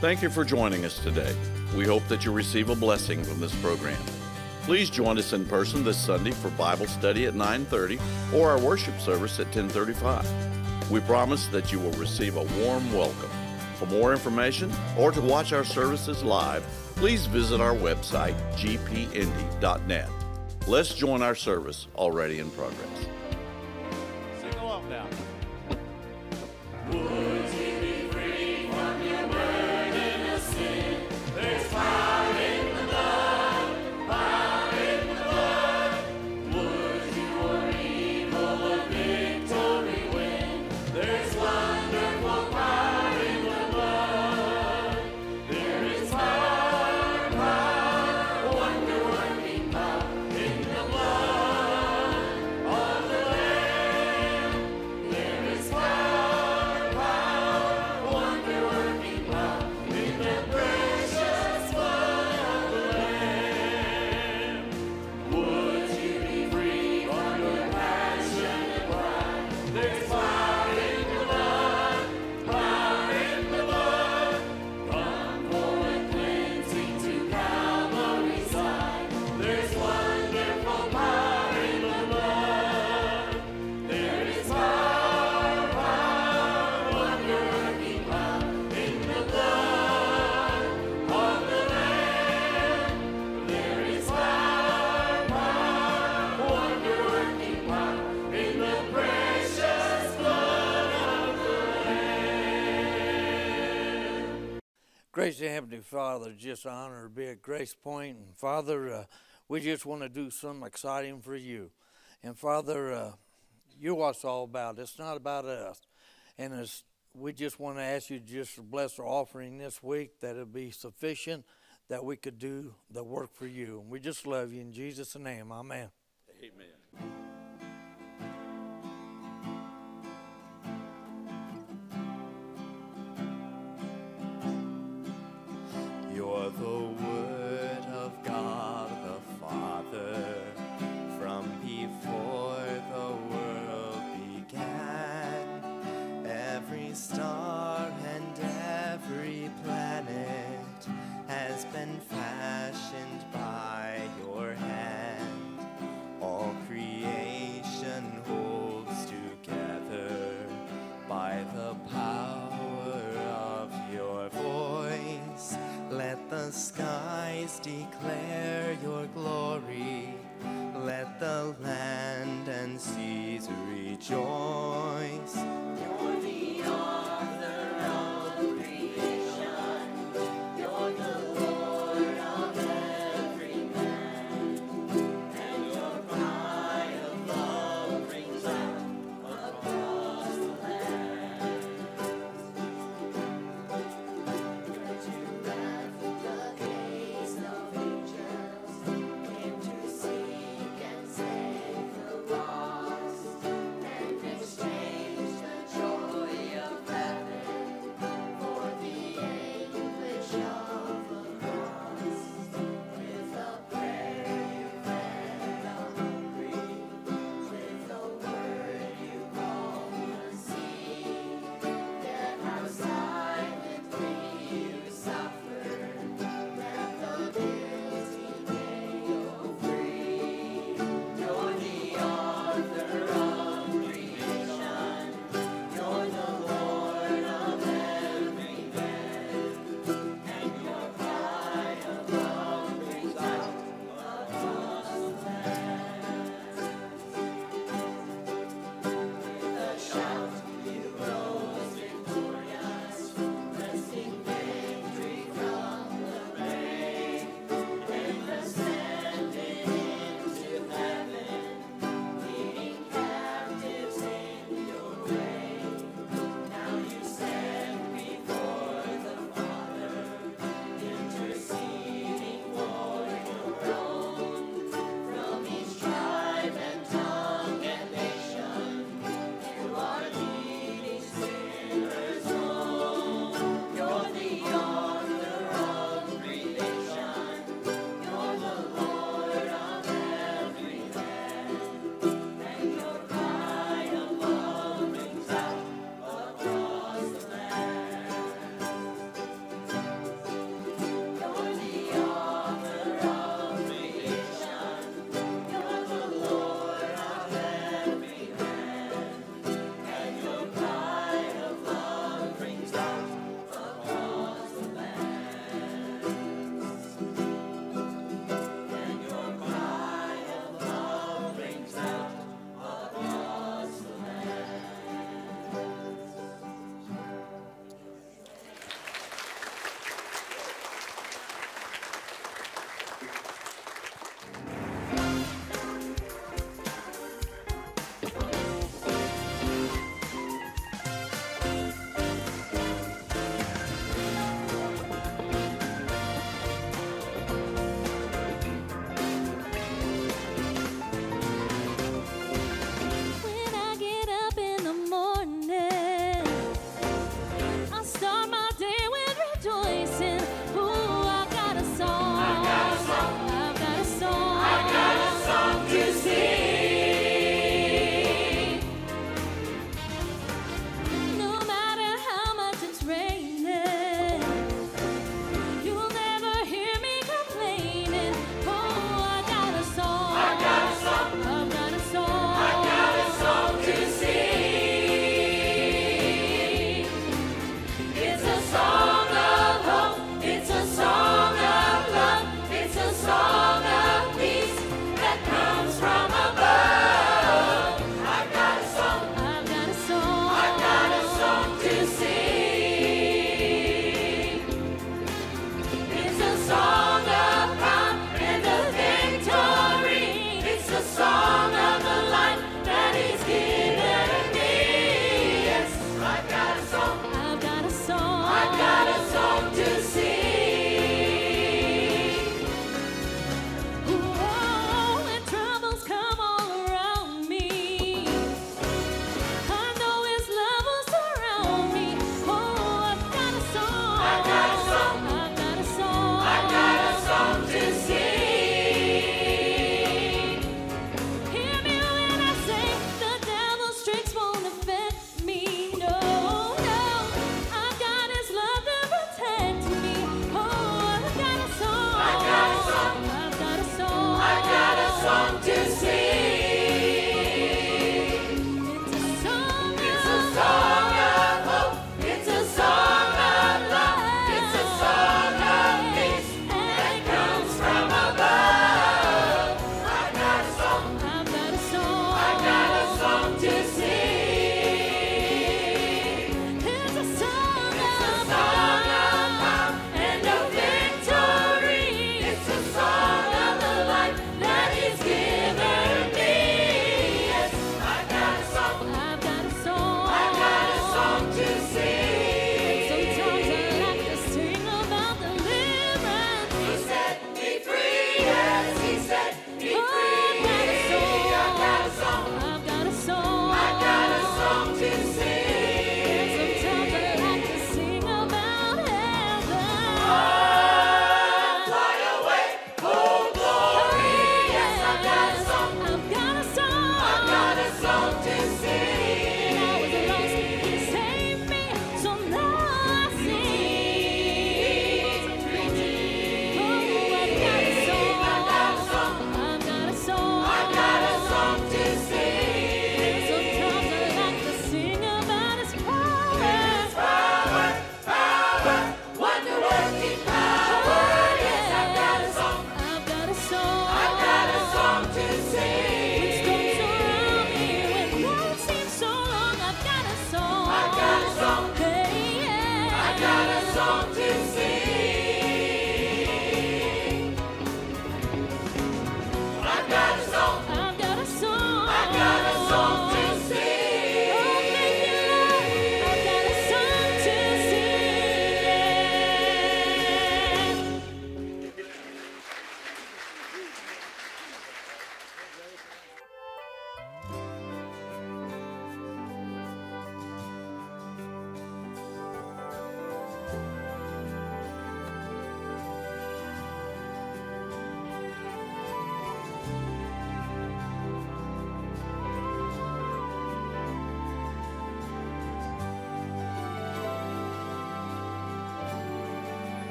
Thank you for joining us today. We hope that you receive a blessing from this program. Please join us in person this Sunday for Bible study at 9:30 or our worship service at 10:35. We promise that you will receive a warm welcome. For more information or to watch our services live, please visit our website gpindy.net. Let's join our service already in progress. Sing along now. Gracious Heavenly Father, just honor be at Gracepoint. And Father, uh, we just want to do something exciting for you. And Father, uh, you're what's all about. It's not about us. And it's, we just want to ask you just to bless our offering this week, that it be sufficient that we could do the work for you. And we just love you in Jesus' name. Amen. Amen. The declare your glory. Let the land and seas rejoice.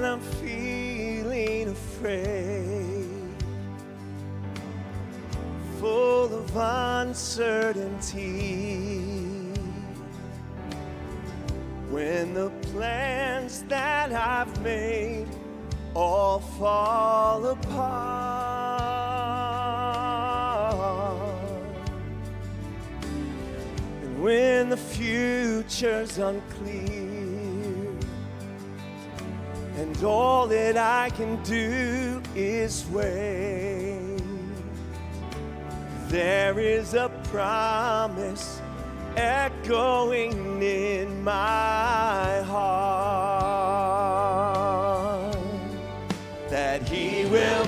when I'm feeling afraid, full of uncertainty. When the plans that I've made all fall apart. And when the future's unclear I can do is wait. There is a promise echoing in my heart that He will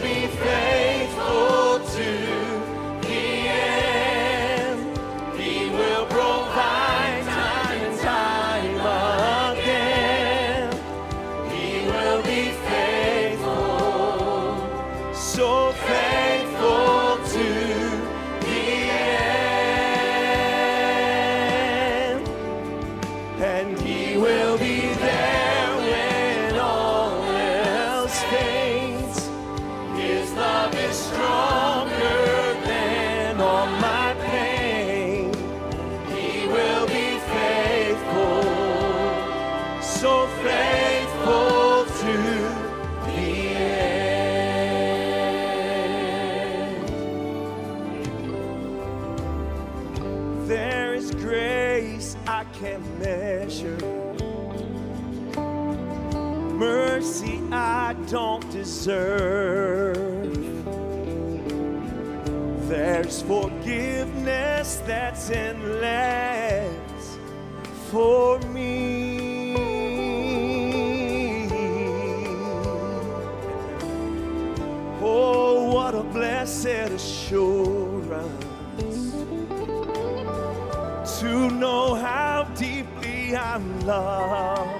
loved,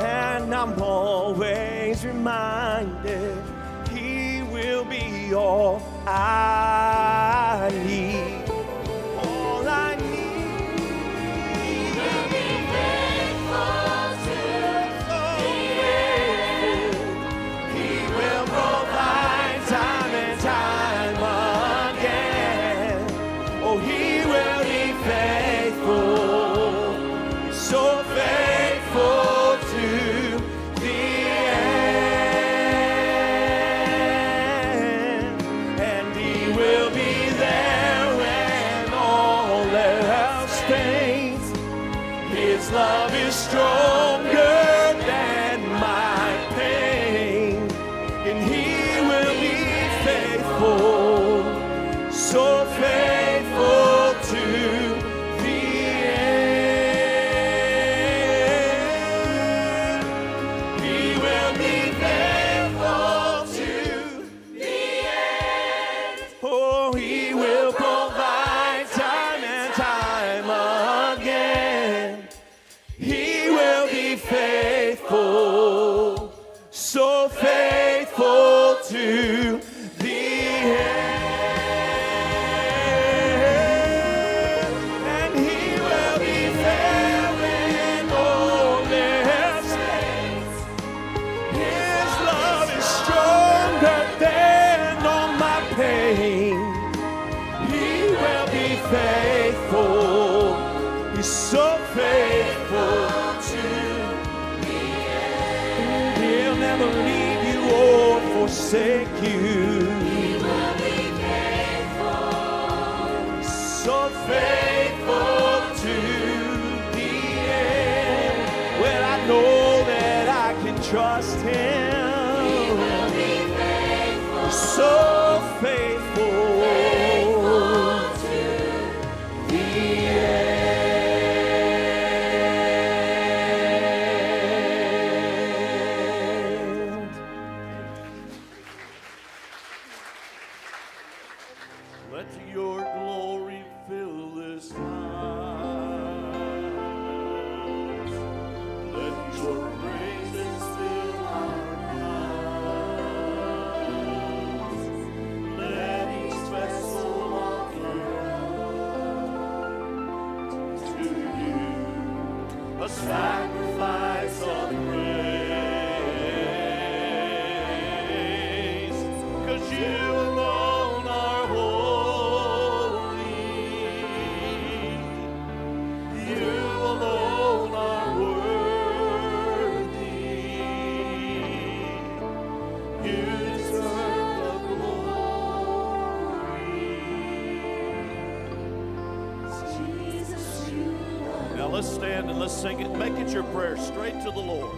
and I'm always reminded. love is strong. Let's sing it. Make it your prayer straight to the Lord.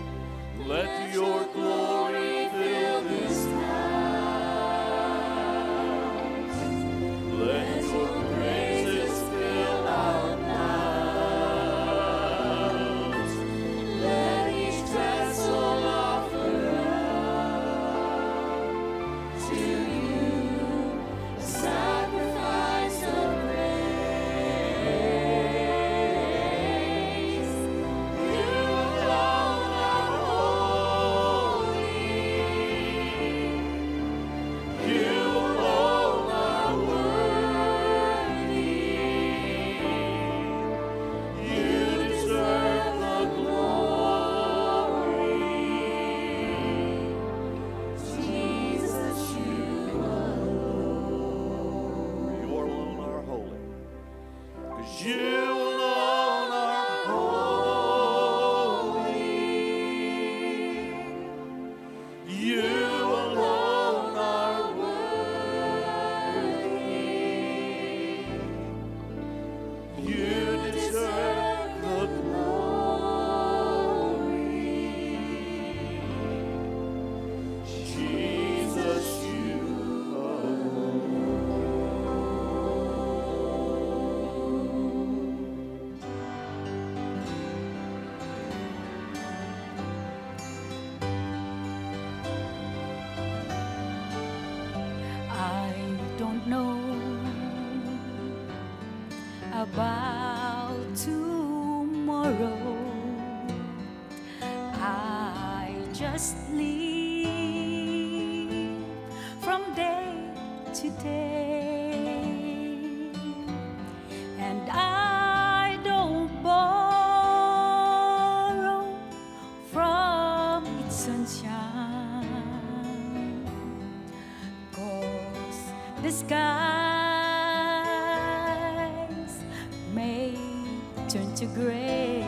to grave.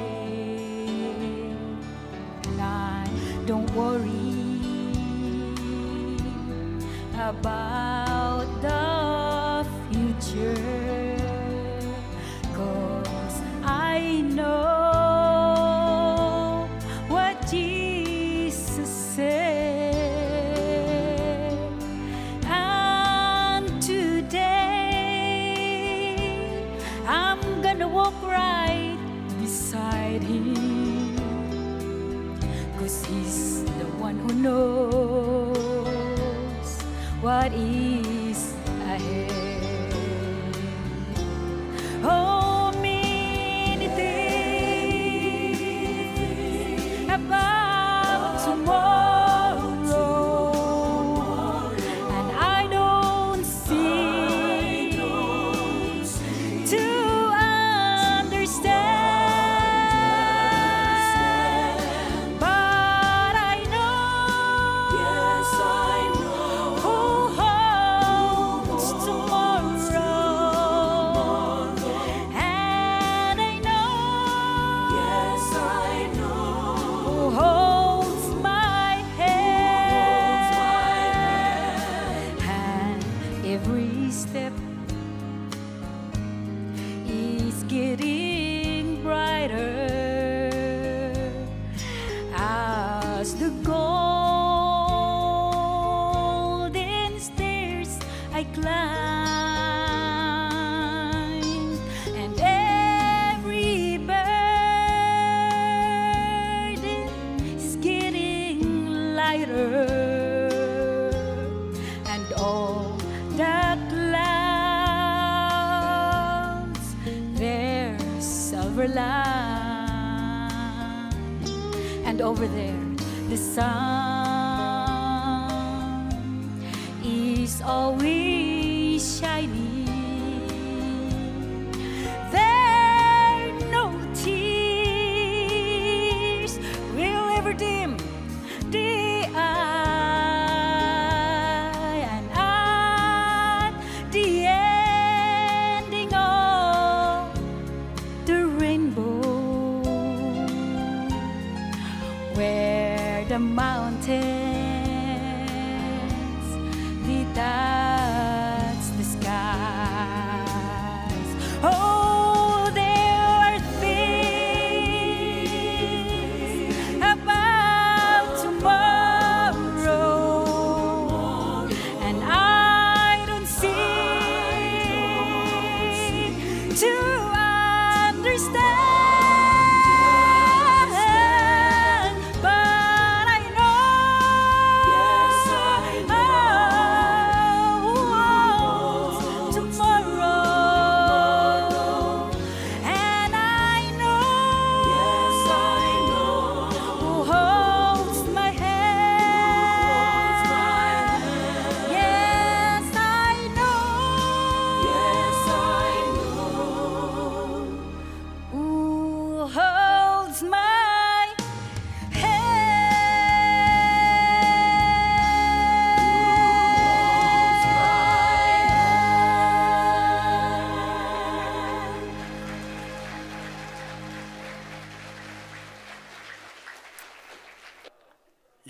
And I don't worry about the knows what is.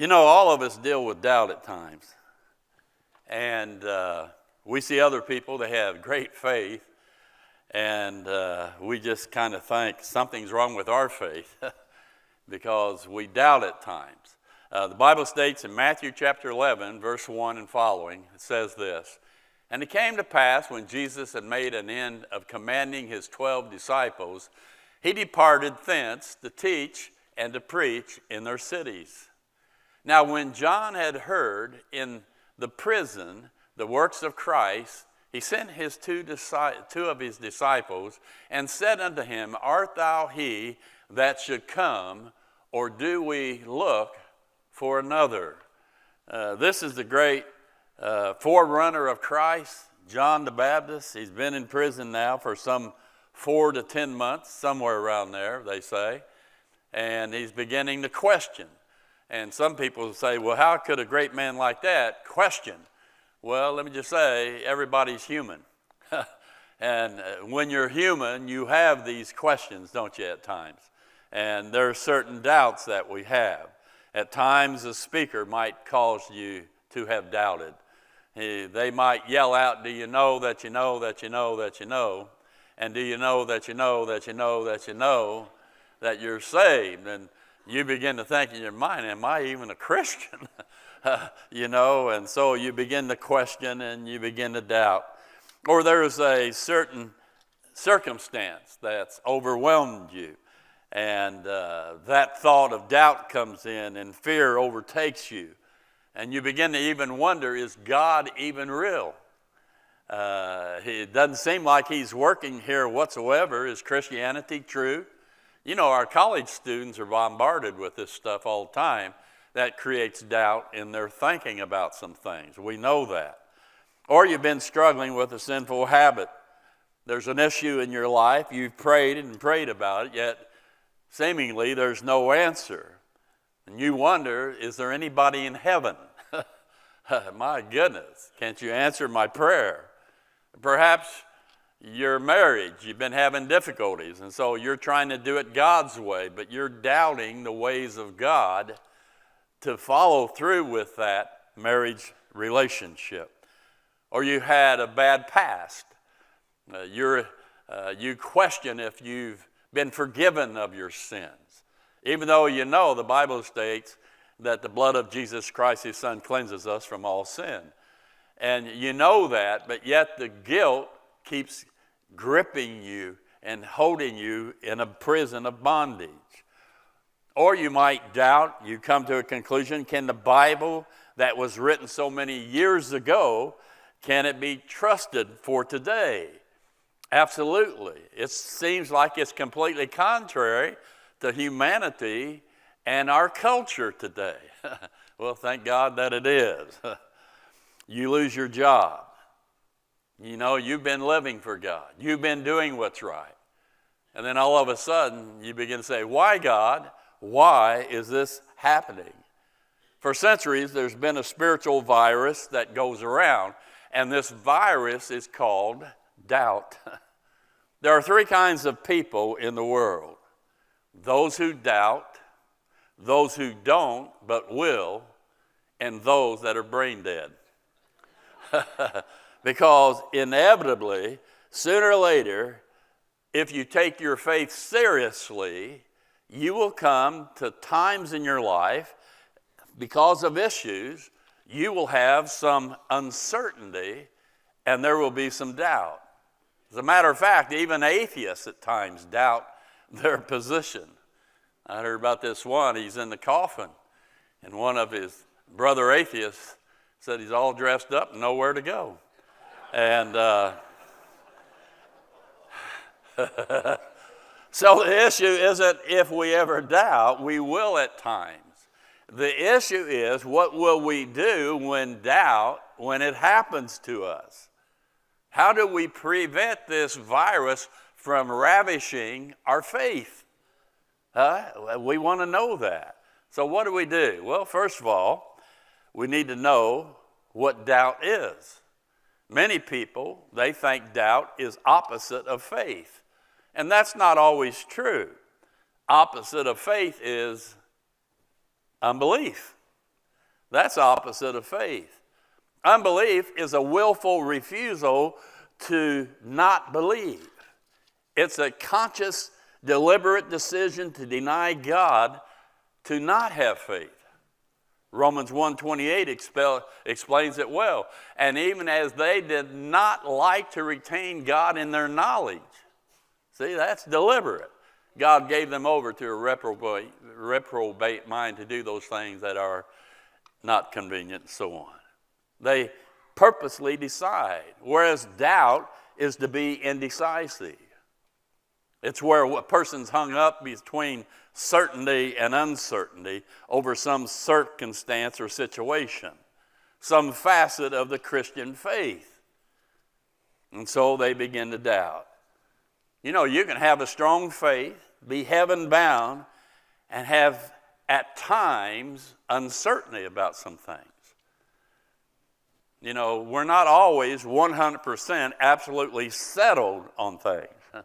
You know, all of us deal with doubt at times. And uh, we see other people that have great faith, and uh, we just kind of think something's wrong with our faith because we doubt at times. Uh, the Bible states in Matthew chapter 11, verse 1 and following, it says this And it came to pass when Jesus had made an end of commanding his twelve disciples, he departed thence to teach and to preach in their cities. Now, when John had heard in the prison the works of Christ, he sent his two, two of his disciples and said unto him, Art thou he that should come, or do we look for another? Uh, this is the great uh, forerunner of Christ, John the Baptist. He's been in prison now for some four to ten months, somewhere around there, they say. And he's beginning to question. And some people say, well, how could a great man like that question? Well, let me just say, everybody's human. and uh, when you're human, you have these questions, don't you, at times? And there are certain doubts that we have. At times, a speaker might cause you to have doubted. He- They might yell out, Do you know that you know that you know that you know? And do you know that you know that you know that you know that you're saved? And you begin to think in your mind, Am I even a Christian? you know, and so you begin to question and you begin to doubt. Or there's a certain circumstance that's overwhelmed you, and uh, that thought of doubt comes in, and fear overtakes you, and you begin to even wonder is God even real? Uh, it doesn't seem like he's working here whatsoever. Is Christianity true? You know, our college students are bombarded with this stuff all the time. That creates doubt in their thinking about some things. We know that. Or you've been struggling with a sinful habit. There's an issue in your life, you've prayed and prayed about it, yet seemingly there's no answer. And you wonder, is there anybody in heaven? my goodness, can't you answer my prayer? Perhaps your marriage, you've been having difficulties, and so you're trying to do it God's way, but you're doubting the ways of God to follow through with that marriage relationship. Or you had a bad past. Uh, you're, uh, you question if you've been forgiven of your sins, even though you know the Bible states that the blood of Jesus Christ, his Son, cleanses us from all sin. And you know that, but yet the guilt keeps gripping you and holding you in a prison of bondage. Or you might doubt, you come to a conclusion can the Bible that was written so many years ago, can it be trusted for today? Absolutely. It seems like it's completely contrary to humanity and our culture today. well, thank God that it is. you lose your job. You know, you've been living for God, you've been doing what's right. And then all of a sudden, you begin to say, Why, God? Why is this happening? For centuries, there's been a spiritual virus that goes around, and this virus is called doubt. there are three kinds of people in the world those who doubt, those who don't but will, and those that are brain dead. because inevitably, sooner or later, if you take your faith seriously, you will come to times in your life because of issues, you will have some uncertainty and there will be some doubt. As a matter of fact, even atheists at times doubt their position. I heard about this one, he's in the coffin, and one of his brother atheists said he's all dressed up and nowhere to go. And uh, so the issue isn't if we ever doubt, we will at times. The issue is what will we do when doubt, when it happens to us? How do we prevent this virus from ravishing our faith? Huh? We want to know that. So, what do we do? Well, first of all, we need to know what doubt is. Many people, they think doubt is opposite of faith. And that's not always true. Opposite of faith is unbelief. That's opposite of faith. Unbelief is a willful refusal to not believe. It's a conscious, deliberate decision to deny God, to not have faith. Romans 1:28 explains it well. And even as they did not like to retain God in their knowledge. See, that's deliberate. God gave them over to a reprobate, reprobate mind to do those things that are not convenient and so on. They purposely decide, whereas doubt is to be indecisive. It's where a person's hung up between certainty and uncertainty over some circumstance or situation, some facet of the Christian faith. And so they begin to doubt. You know, you can have a strong faith be heaven bound, and have at times uncertainty about some things. You know, we're not always 100% absolutely settled on things.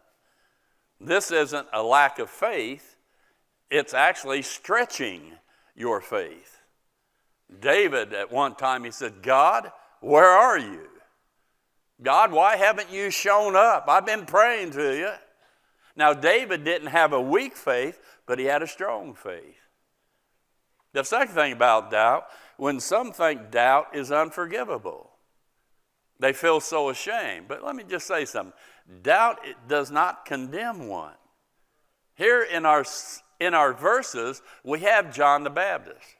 This isn't a lack of faith, it's actually stretching your faith. David, at one time, he said, God, where are you? God, why haven't you shown up? I've been praying to you. Now, David didn't have a weak faith, but he had a strong faith. The second thing about doubt, when some think doubt is unforgivable, they feel so ashamed. But let me just say something doubt does not condemn one. Here in our, in our verses, we have John the Baptist.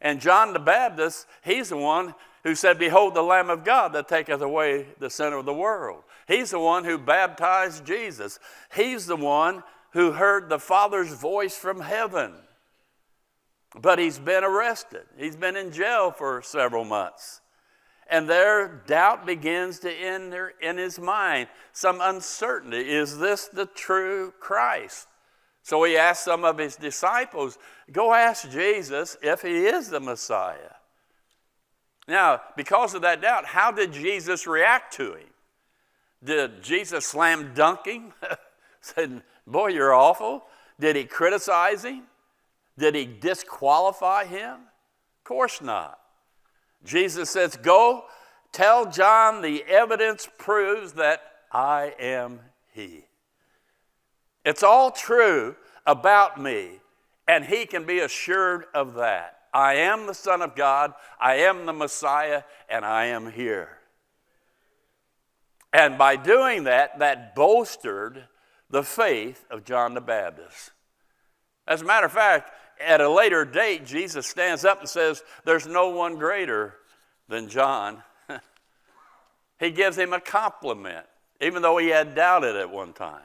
And John the Baptist, he's the one who said, Behold the Lamb of God that taketh away the sin of the world. He's the one who baptized Jesus. He's the one who heard the Father's voice from heaven. But he's been arrested, he's been in jail for several months. And there, doubt begins to enter in his mind. Some uncertainty. Is this the true Christ? So he asked some of his disciples, Go ask Jesus if he is the Messiah. Now, because of that doubt, how did Jesus react to him? Did Jesus slam dunk him? Said, Boy, you're awful. Did he criticize him? Did he disqualify him? Of course not. Jesus says, Go tell John the evidence proves that I am he. It's all true about me, and he can be assured of that. I am the Son of God, I am the Messiah, and I am here. And by doing that, that bolstered the faith of John the Baptist. As a matter of fact, at a later date, Jesus stands up and says, There's no one greater than John. he gives him a compliment, even though he had doubted at one time.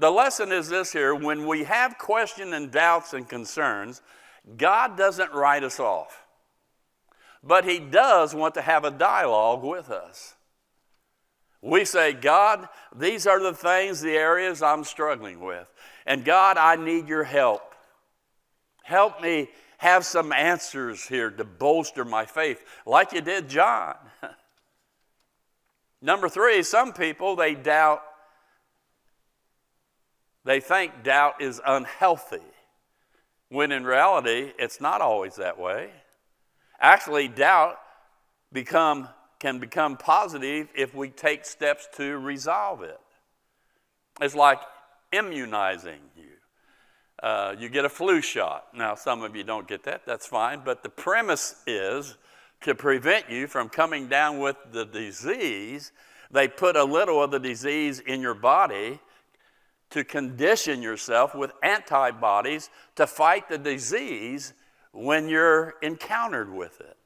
The lesson is this here when we have questions and doubts and concerns, God doesn't write us off, but He does want to have a dialogue with us. We say, God, these are the things, the areas I'm struggling with. And God, I need your help. Help me have some answers here to bolster my faith, like you did John. Number three, some people, they doubt they think doubt is unhealthy, when in reality, it's not always that way. Actually, doubt become, can become positive if we take steps to resolve it. It's like immunizing you. Uh, you get a flu shot. Now, some of you don't get that, that's fine, but the premise is to prevent you from coming down with the disease, they put a little of the disease in your body to condition yourself with antibodies to fight the disease when you're encountered with it.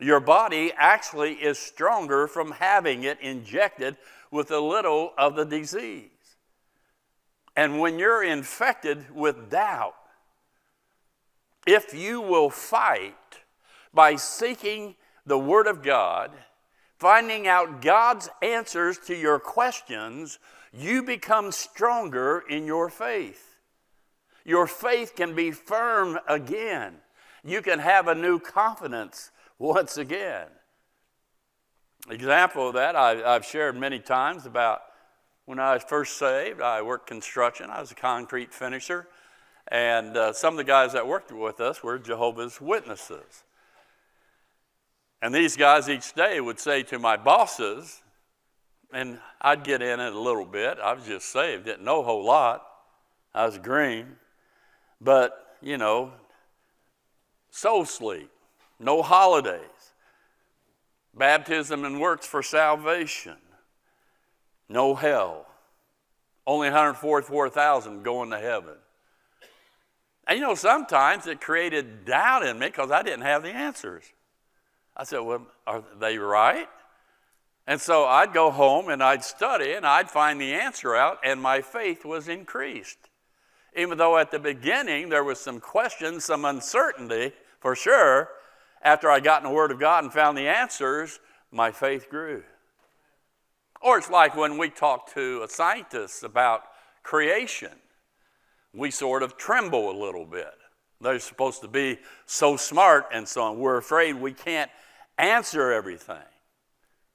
Your body actually is stronger from having it injected with a little of the disease. And when you're infected with doubt, if you will fight by seeking the Word of God, finding out God's answers to your questions, you become stronger in your faith. Your faith can be firm again. You can have a new confidence once again. Example of that I, have shared many times about when I was first saved. I worked construction. I was a concrete finisher, and uh, some of the guys that worked with us were Jehovah's Witnesses. And these guys each day would say to my bosses, and I'd get in it a little bit. I was just saved, didn't know a whole lot. I was green. But, you know, soul sleep, no holidays, baptism and works for salvation, no hell, only 144,000 going to heaven. And you know, sometimes it created doubt in me because I didn't have the answers. I said, Well, are they right? And so I'd go home and I'd study and I'd find the answer out, and my faith was increased. Even though at the beginning there was some questions, some uncertainty for sure, after I got in the Word of God and found the answers, my faith grew. Or it's like when we talk to a scientist about creation, we sort of tremble a little bit. They're supposed to be so smart and so on. We're afraid we can't answer everything.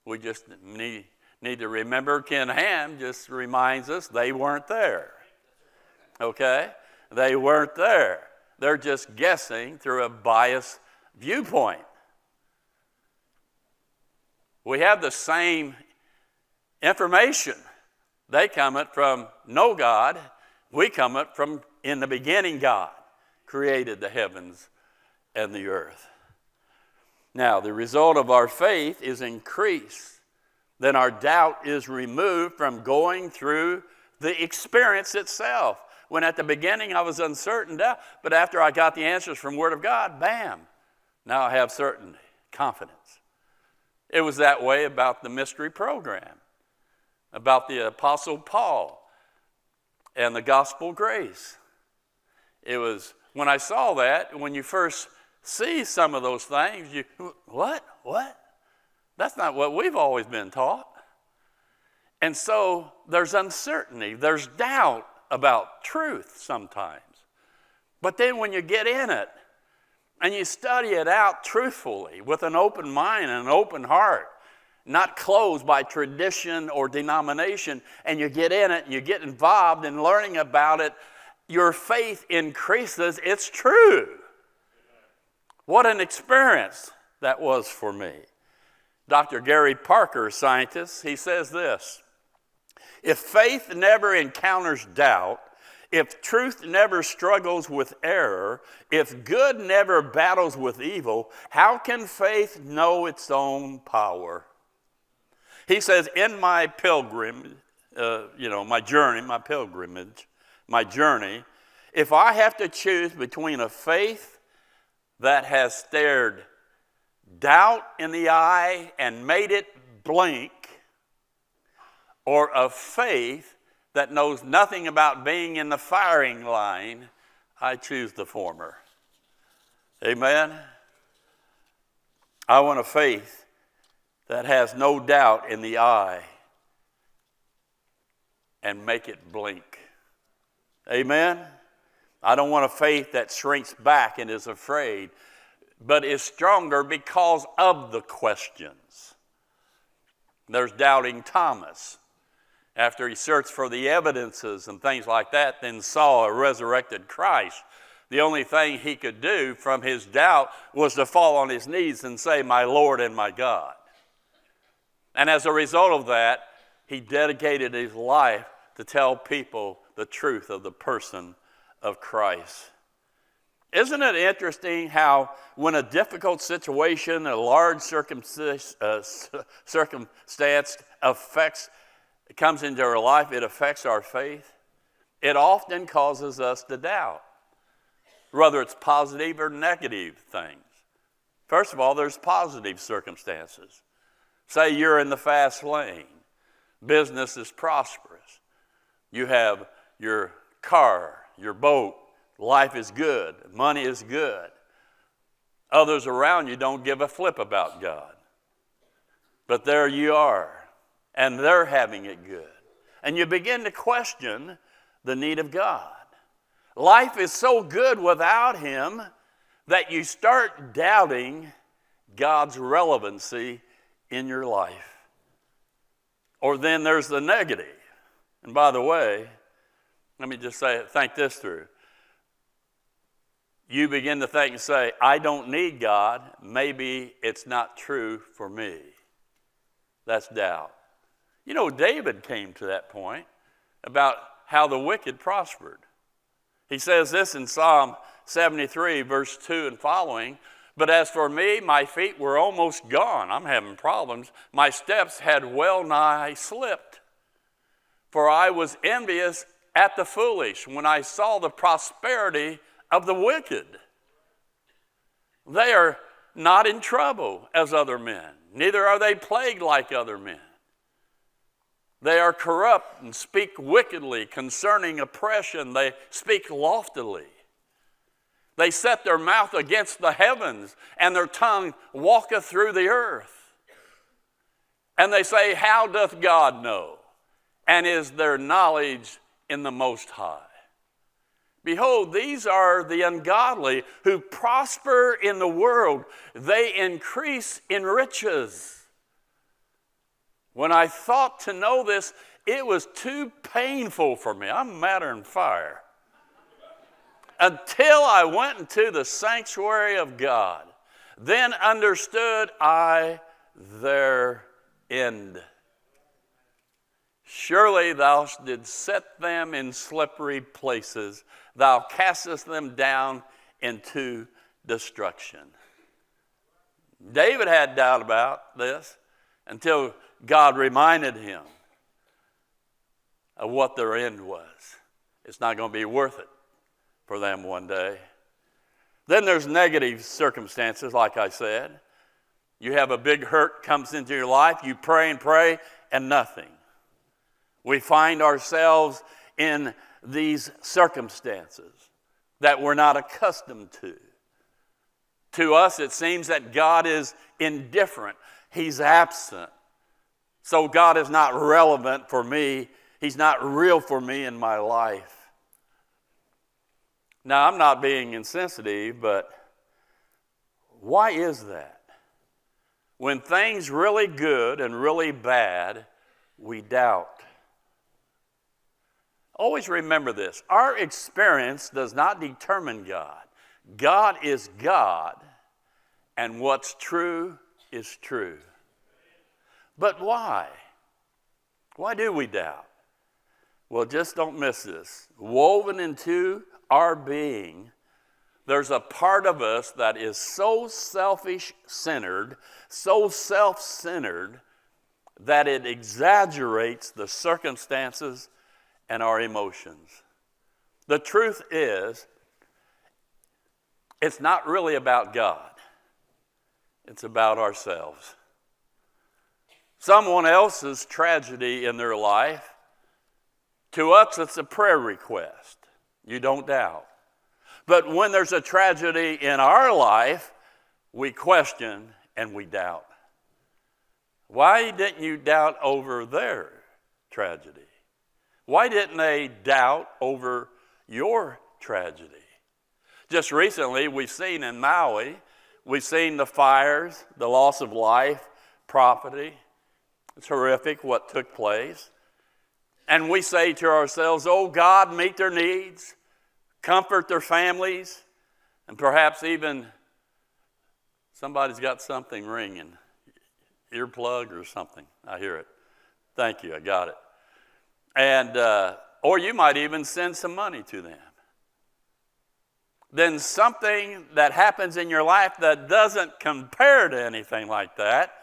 We just need, need to remember Ken Ham just reminds us they weren't there. Okay? They weren't there. They're just guessing through a biased viewpoint. We have the same information. They come it from no God. We come it from in the beginning God created the heavens and the earth. Now, the result of our faith is increase. Then our doubt is removed from going through the experience itself. When at the beginning I was uncertain, doubt, but after I got the answers from Word of God, bam, now I have certainty, confidence. It was that way about the mystery program, about the Apostle Paul and the gospel grace. It was when I saw that, when you first see some of those things, you, what? What? That's not what we've always been taught. And so there's uncertainty, there's doubt about truth sometimes. But then when you get in it and you study it out truthfully with an open mind and an open heart, not closed by tradition or denomination, and you get in it and you get involved in learning about it, your faith increases. It's true. What an experience that was for me. Dr. Gary Parker, scientist, he says this If faith never encounters doubt, if truth never struggles with error, if good never battles with evil, how can faith know its own power? He says, In my pilgrim, uh, you know, my journey, my pilgrimage, my journey, if I have to choose between a faith that has stared doubt in the eye and made it blink, or a faith that knows nothing about being in the firing line, I choose the former. Amen? I want a faith that has no doubt in the eye and make it blink. Amen? I don't want a faith that shrinks back and is afraid, but is stronger because of the questions. There's doubting Thomas. After he searched for the evidences and things like that, then saw a resurrected Christ. The only thing he could do from his doubt was to fall on his knees and say, My Lord and my God. And as a result of that, he dedicated his life to tell people the truth of the person of Christ. Isn't it interesting how, when a difficult situation, a large circumstance, uh, circumstance affects, comes into our life, it affects our faith? It often causes us to doubt, whether it's positive or negative things. First of all, there's positive circumstances. Say you're in the fast lane, business is prosperous, you have your car, your boat, life is good, money is good. Others around you don't give a flip about God. But there you are, and they're having it good. And you begin to question the need of God. Life is so good without Him that you start doubting God's relevancy in your life. Or then there's the negative. And by the way, let me just say think this through. You begin to think and say, I don't need God. Maybe it's not true for me. That's doubt. You know, David came to that point about how the wicked prospered. He says this in Psalm 73, verse 2 and following but as for me, my feet were almost gone. I'm having problems. My steps had well nigh slipped. For I was envious at the foolish when I saw the prosperity of the wicked. They are not in trouble as other men, neither are they plagued like other men. They are corrupt and speak wickedly concerning oppression, they speak loftily. They set their mouth against the heavens, and their tongue walketh through the earth. And they say, How doth God know? And is their knowledge in the Most High? Behold, these are the ungodly who prosper in the world, they increase in riches. When I thought to know this, it was too painful for me. I'm matter and fire until I went into the sanctuary of God. Then understood I their end. Surely thou didst set them in slippery places, thou castest them down into destruction. David had doubt about this until God reminded him of what their end was. It's not going to be worth it for them one day. Then there's negative circumstances, like I said. You have a big hurt comes into your life, you pray and pray, and nothing. We find ourselves in these circumstances that we're not accustomed to. To us, it seems that God is indifferent, He's absent. So God is not relevant for me, He's not real for me in my life. Now, I'm not being insensitive, but why is that? When things really good and really bad, we doubt. Always remember this our experience does not determine God. God is God, and what's true is true. But why? Why do we doubt? Well, just don't miss this. Woven into our being, there's a part of us that is so selfish centered, so self centered, that it exaggerates the circumstances and our emotions. The truth is, it's not really about God, it's about ourselves. Someone else's tragedy in their life, to us, it's a prayer request. You don't doubt. But when there's a tragedy in our life, we question and we doubt. Why didn't you doubt over their tragedy? Why didn't they doubt over your tragedy? Just recently, we've seen in Maui, we've seen the fires, the loss of life, property. It's horrific what took place. And we say to ourselves, Oh God, meet their needs, comfort their families, and perhaps even somebody's got something ringing, earplug or something. I hear it. Thank you, I got it. And, uh, or you might even send some money to them. Then something that happens in your life that doesn't compare to anything like that,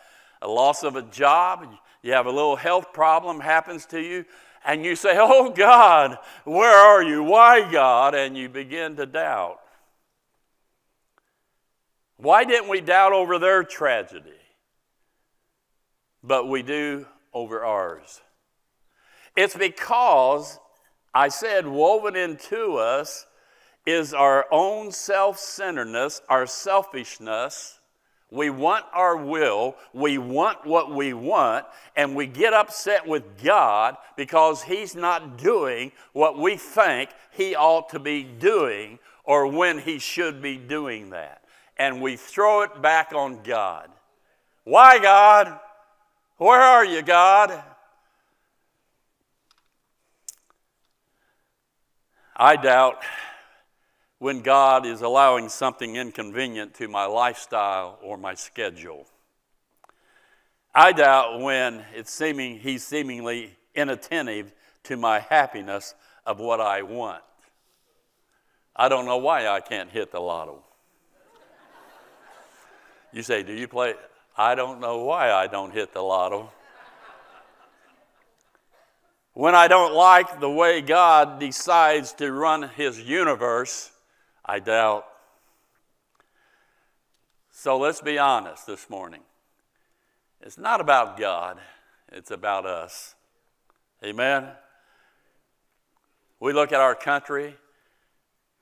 a loss of a job, you have a little health problem happens to you, and you say, Oh God, where are you? Why, God? And you begin to doubt. Why didn't we doubt over their tragedy? But we do over ours. It's because I said, woven into us is our own self centeredness, our selfishness, we want our will, we want what we want, and we get upset with God because He's not doing what we think He ought to be doing or when He should be doing that. And we throw it back on God. Why, God? Where are you, God? I doubt when God is allowing something inconvenient to my lifestyle or my schedule. I doubt when it's seeming he's seemingly inattentive to my happiness of what I want. I don't know why I can't hit the lotto. You say, Do you play? I don't know why I don't hit the lotto. When I don't like the way God decides to run his universe, I doubt. So let's be honest this morning. It's not about God, it's about us. Amen? We look at our country,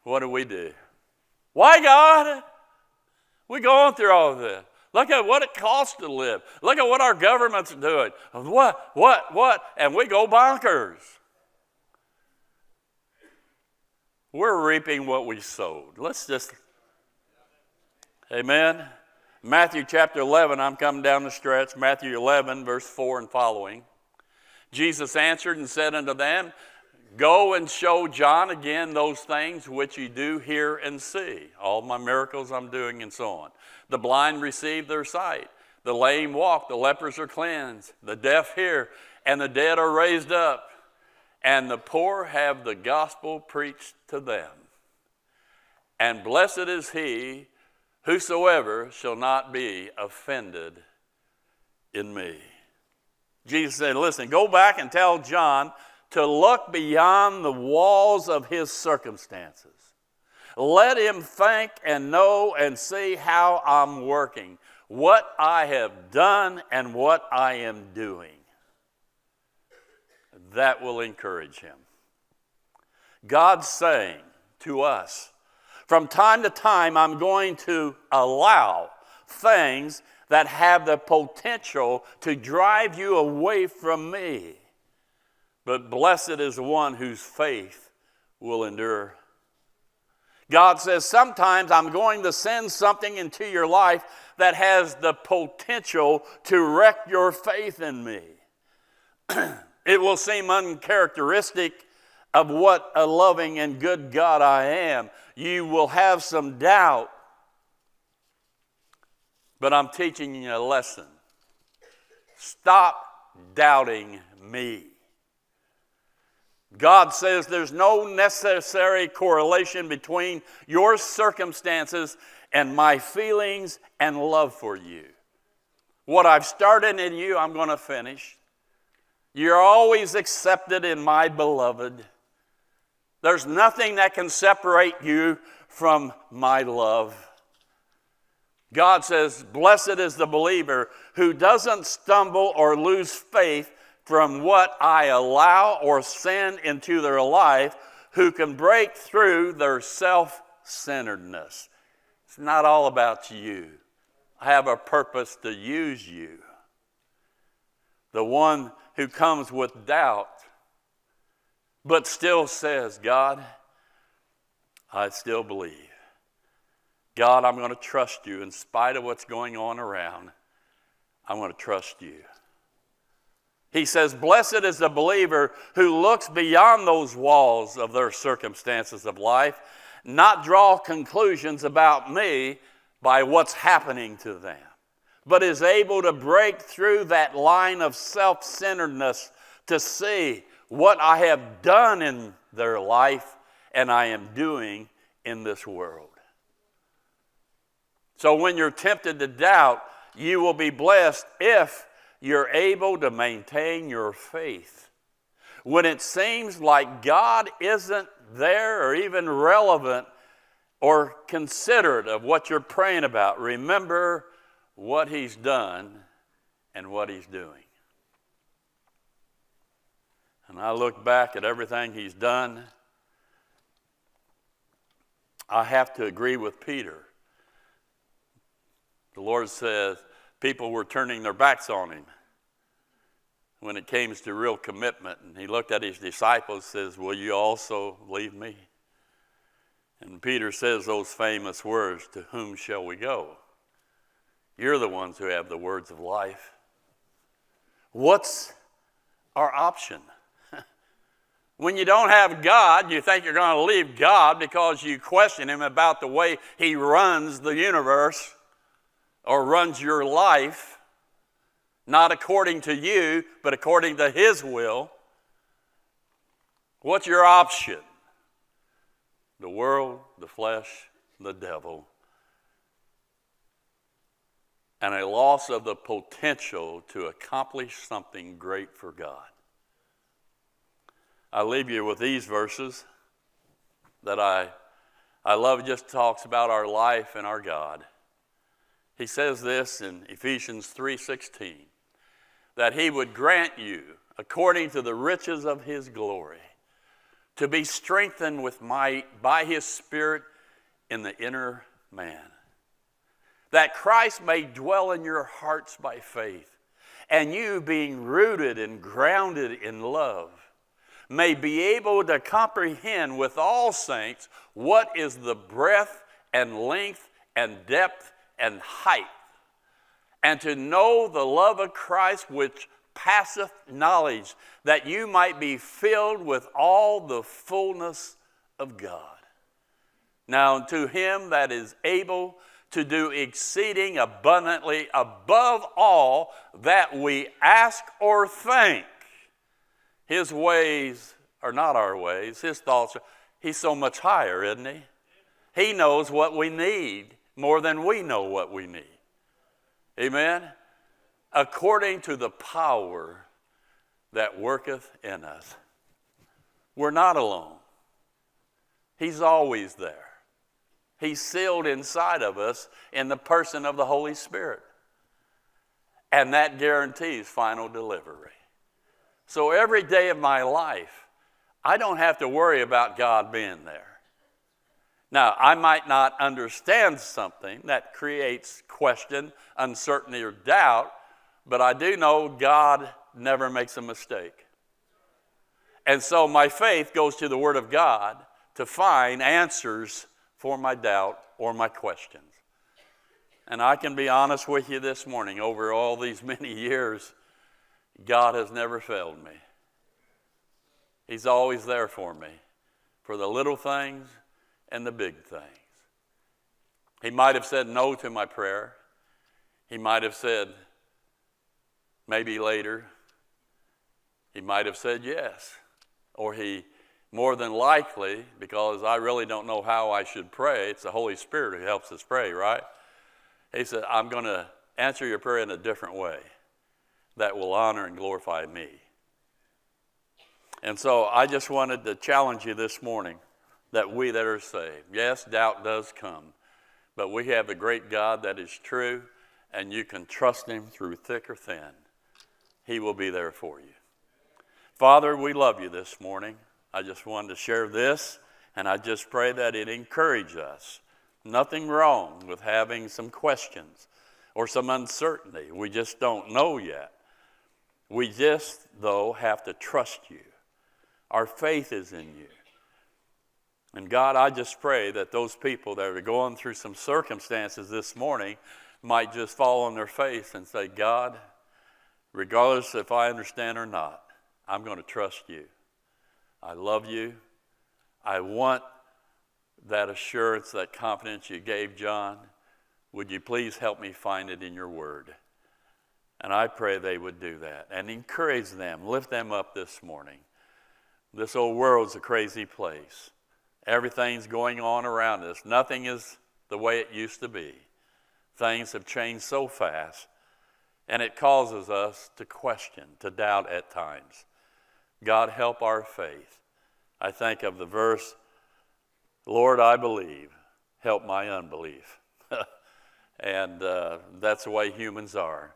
what do we do? Why, God? We're going through all of this. Look at what it costs to live. Look at what our government's doing. What, what, what? And we go bonkers. We're reaping what we sowed. Let's just, amen. Matthew chapter 11, I'm coming down the stretch. Matthew 11, verse 4 and following. Jesus answered and said unto them, Go and show John again those things which ye do hear and see. All my miracles I'm doing and so on. The blind receive their sight. The lame walk. The lepers are cleansed. The deaf hear. And the dead are raised up and the poor have the gospel preached to them. And blessed is he whosoever shall not be offended in me. Jesus said, Listen, go back and tell John to look beyond the walls of his circumstances. Let him think and know and see how I'm working, what I have done and what I am doing that will encourage him. God's saying to us, from time to time, I'm going to allow things that have the potential to drive you away from me. But blessed is the one whose faith will endure. God says, Sometimes I'm going to send something into your life that has the potential to wreck your faith in me. It will seem uncharacteristic of what a loving and good God I am. You will have some doubt, but I'm teaching you a lesson. Stop doubting me. God says there's no necessary correlation between your circumstances and my feelings and love for you. What I've started in you, I'm going to finish. You're always accepted in my beloved. There's nothing that can separate you from my love. God says, Blessed is the believer who doesn't stumble or lose faith from what I allow or send into their life, who can break through their self centeredness. It's not all about you. I have a purpose to use you. The one who comes with doubt, but still says, God, I still believe. God, I'm going to trust you in spite of what's going on around. I'm going to trust you. He says, Blessed is the believer who looks beyond those walls of their circumstances of life, not draw conclusions about me by what's happening to them, but is able to break through that line of self centeredness to see what I have done in their life and I am doing in this world. So when you're tempted to doubt, you will be blessed if you're able to maintain your faith. When it seems like God isn't there or even relevant or considerate of what you're praying about, remember what He's done and what He's doing. And I look back at everything He's done, I have to agree with Peter. The Lord says people were turning their backs on him when it came to real commitment. And he looked at his disciples says, Will you also leave me? And Peter says those famous words, To whom shall we go? You're the ones who have the words of life. What's our option? when you don't have God, you think you're going to leave God because you question Him about the way He runs the universe or runs your life not according to you, but according to His will, what's your option? The world, the flesh, the devil, and a loss of the potential to accomplish something great for God. I leave you with these verses that I, I love, just talks about our life and our God. He says this in Ephesians 3:16 that he would grant you, according to the riches of his glory, to be strengthened with might by his Spirit in the inner man. That Christ may dwell in your hearts by faith, and you, being rooted and grounded in love, may be able to comprehend with all saints what is the breadth and length and depth and height and to know the love of Christ which passeth knowledge, that you might be filled with all the fullness of God. Now, to him that is able to do exceeding abundantly above all that we ask or think, his ways are not our ways, his thoughts are, he's so much higher, isn't he? He knows what we need more than we know what we need. Amen? According to the power that worketh in us. We're not alone. He's always there. He's sealed inside of us in the person of the Holy Spirit. And that guarantees final delivery. So every day of my life, I don't have to worry about God being there. Now, I might not understand something that creates question, uncertainty, or doubt, but I do know God never makes a mistake. And so my faith goes to the Word of God to find answers for my doubt or my questions. And I can be honest with you this morning, over all these many years, God has never failed me. He's always there for me, for the little things and the big things. He might have said no to my prayer. He might have said maybe later. He might have said yes. Or he, more than likely, because I really don't know how I should pray, it's the Holy Spirit who helps us pray, right? He said, I'm going to answer your prayer in a different way that will honor and glorify me. And so I just wanted to challenge you this morning that we that are saved, yes, doubt does come, but we have a great God that is true, and you can trust Him through thick or thin. He will be there for you. Father, we love you this morning. I just wanted to share this, and I just pray that it encourage us. Nothing wrong with having some questions or some uncertainty. We just don't know yet. We just, though, have to trust you. Our faith is in you. And God, I just pray that those people that are going through some circumstances this morning might just fall on their face and say, God, regardless if I understand or not, I'm going to trust you. I love you. I want that assurance, that confidence you gave John. Would you please help me find it in your word? And I pray they would do that and encourage them, lift them up this morning. This old world's a crazy place. Everything's going on around us. Nothing is the way it used to be. Things have changed so fast, and it causes us to question, to doubt at times. God, help our faith. I think of the verse, Lord, I believe, help my unbelief. and uh, that's the way humans are.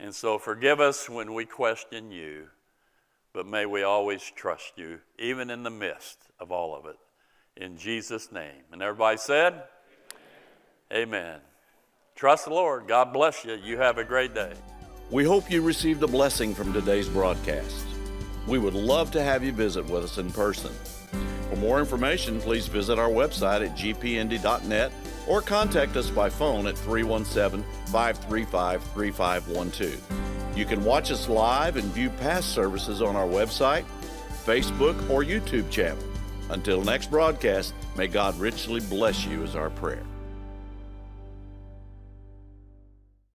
And so forgive us when we question you, but may we always trust you, even in the midst of all of it. In Jesus' name. And everybody said, Amen. Amen. Trust the Lord. God bless you. You have a great day. We hope you received a blessing from today's broadcast. We would love to have you visit with us in person. For more information, please visit our website at gpindy.net or contact us by phone at 317 535 3512. You can watch us live and view past services on our website, Facebook, or YouTube channel. Until next broadcast, may God richly bless you, is our prayer.